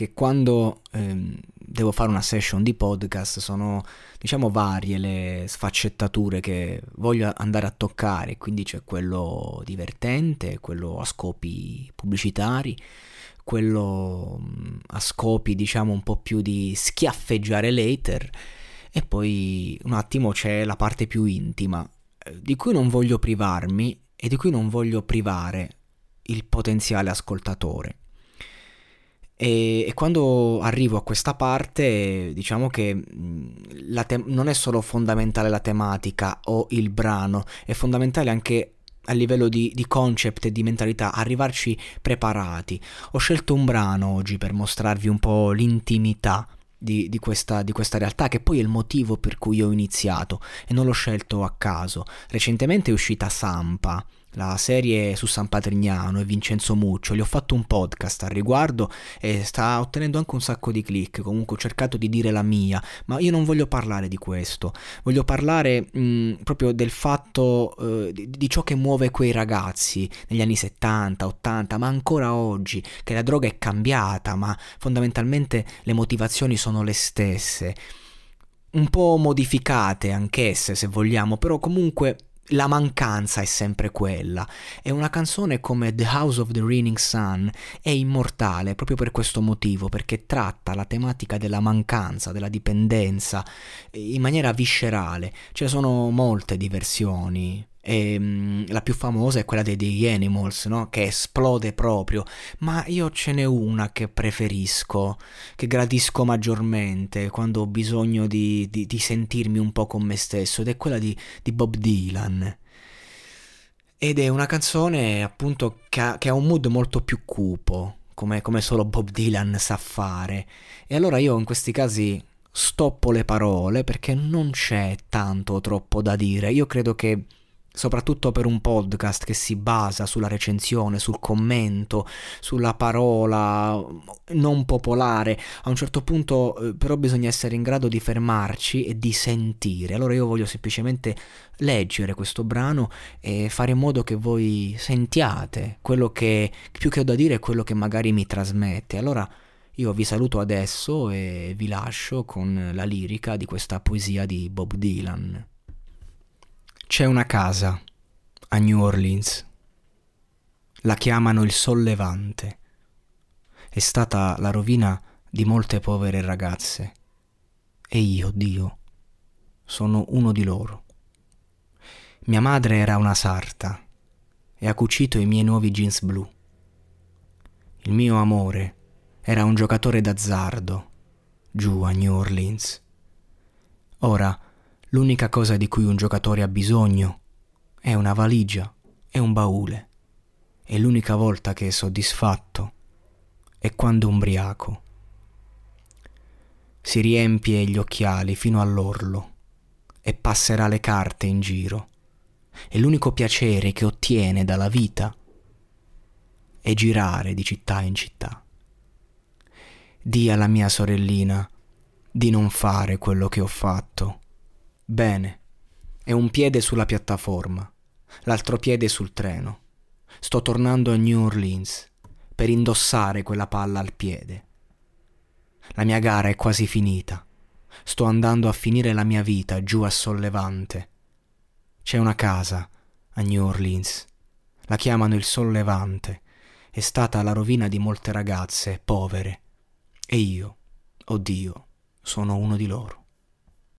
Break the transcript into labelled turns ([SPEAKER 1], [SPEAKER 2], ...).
[SPEAKER 1] che quando ehm, devo fare una session di podcast sono diciamo varie le sfaccettature che voglio andare a toccare, quindi c'è quello divertente, quello a scopi pubblicitari, quello mm, a scopi diciamo un po' più di schiaffeggiare l'hater e poi un attimo c'è la parte più intima eh, di cui non voglio privarmi e di cui non voglio privare il potenziale ascoltatore. E, e, quando arrivo a questa parte, diciamo che te- non è solo fondamentale la tematica o il brano, è fondamentale anche a livello di, di, concept e di mentalità, arrivarci preparati. Ho scelto un brano oggi per mostrarvi un po' l'intimità di, di, questa, di, questa, realtà, che poi è il motivo per cui ho iniziato e non l'ho scelto a caso. Recentemente è uscita Sampa, la serie su San Patrignano e Vincenzo Muccio, gli ho fatto un podcast al riguardo e sta ottenendo anche un sacco di click, comunque ho cercato di dire la mia, ma io non voglio parlare di questo, voglio parlare mh, proprio del fatto eh, di, di, ciò che muove quei ragazzi negli anni 70, 80, ma ancora oggi, che la droga è cambiata, ma fondamentalmente le motivazioni sono le stesse, un po' modificate anch'esse se vogliamo, però comunque la mancanza è sempre quella. E una canzone come The House of the Raining Sun è immortale proprio per questo motivo, perché tratta la tematica della mancanza, della dipendenza in maniera viscerale. Ce ne sono molte diversioni, e, um, la più famosa è quella dei, degli Animals, no? che esplode proprio, ma io ce n'è una che preferisco, che gradisco maggiormente quando ho bisogno di, di, di sentirmi un po' con me stesso, ed è quella di, di Bob Dylan. Ed è una canzone appunto che ha, che ha un mood molto più cupo, come, come solo Bob Dylan sa fare. E allora io in questi casi stoppo le parole perché non c'è tanto troppo da dire. Io credo che soprattutto per un podcast che si basa sulla recensione, sul commento, sulla parola non popolare, a un certo punto eh, però bisogna essere in grado di fermarci e di sentire. Allora io voglio semplicemente leggere questo brano e fare in modo che voi sentiate quello che più che ho da dire è quello che magari mi trasmette. Allora io vi saluto adesso e vi lascio con la lirica di questa poesia di Bob Dylan. C'è una casa a New Orleans. La chiamano il Sollevante. È stata la rovina di molte povere ragazze. E io, Dio, sono uno di loro. Mia madre era una sarta e ha cucito i miei nuovi jeans blu. Il mio amore era un giocatore d'azzardo giù a New Orleans. Ora L'unica cosa di cui un giocatore ha bisogno è una valigia e un baule. E l'unica volta che è soddisfatto è quando umbriaco. Si riempie gli occhiali fino all'orlo e passerà le carte in giro. E l'unico piacere che ottiene dalla vita è girare di città in città. Dì alla mia sorellina di non fare quello che ho fatto Bene, è un piede sulla piattaforma, l'altro piede sul treno. Sto tornando a New Orleans per indossare quella palla al piede. La mia gara è quasi finita. Sto andando a finire la mia vita giù a Sollevante. C'è una casa a New Orleans. La chiamano il Sollevante. È stata la rovina di molte ragazze povere. E io, oh Dio, sono uno di loro.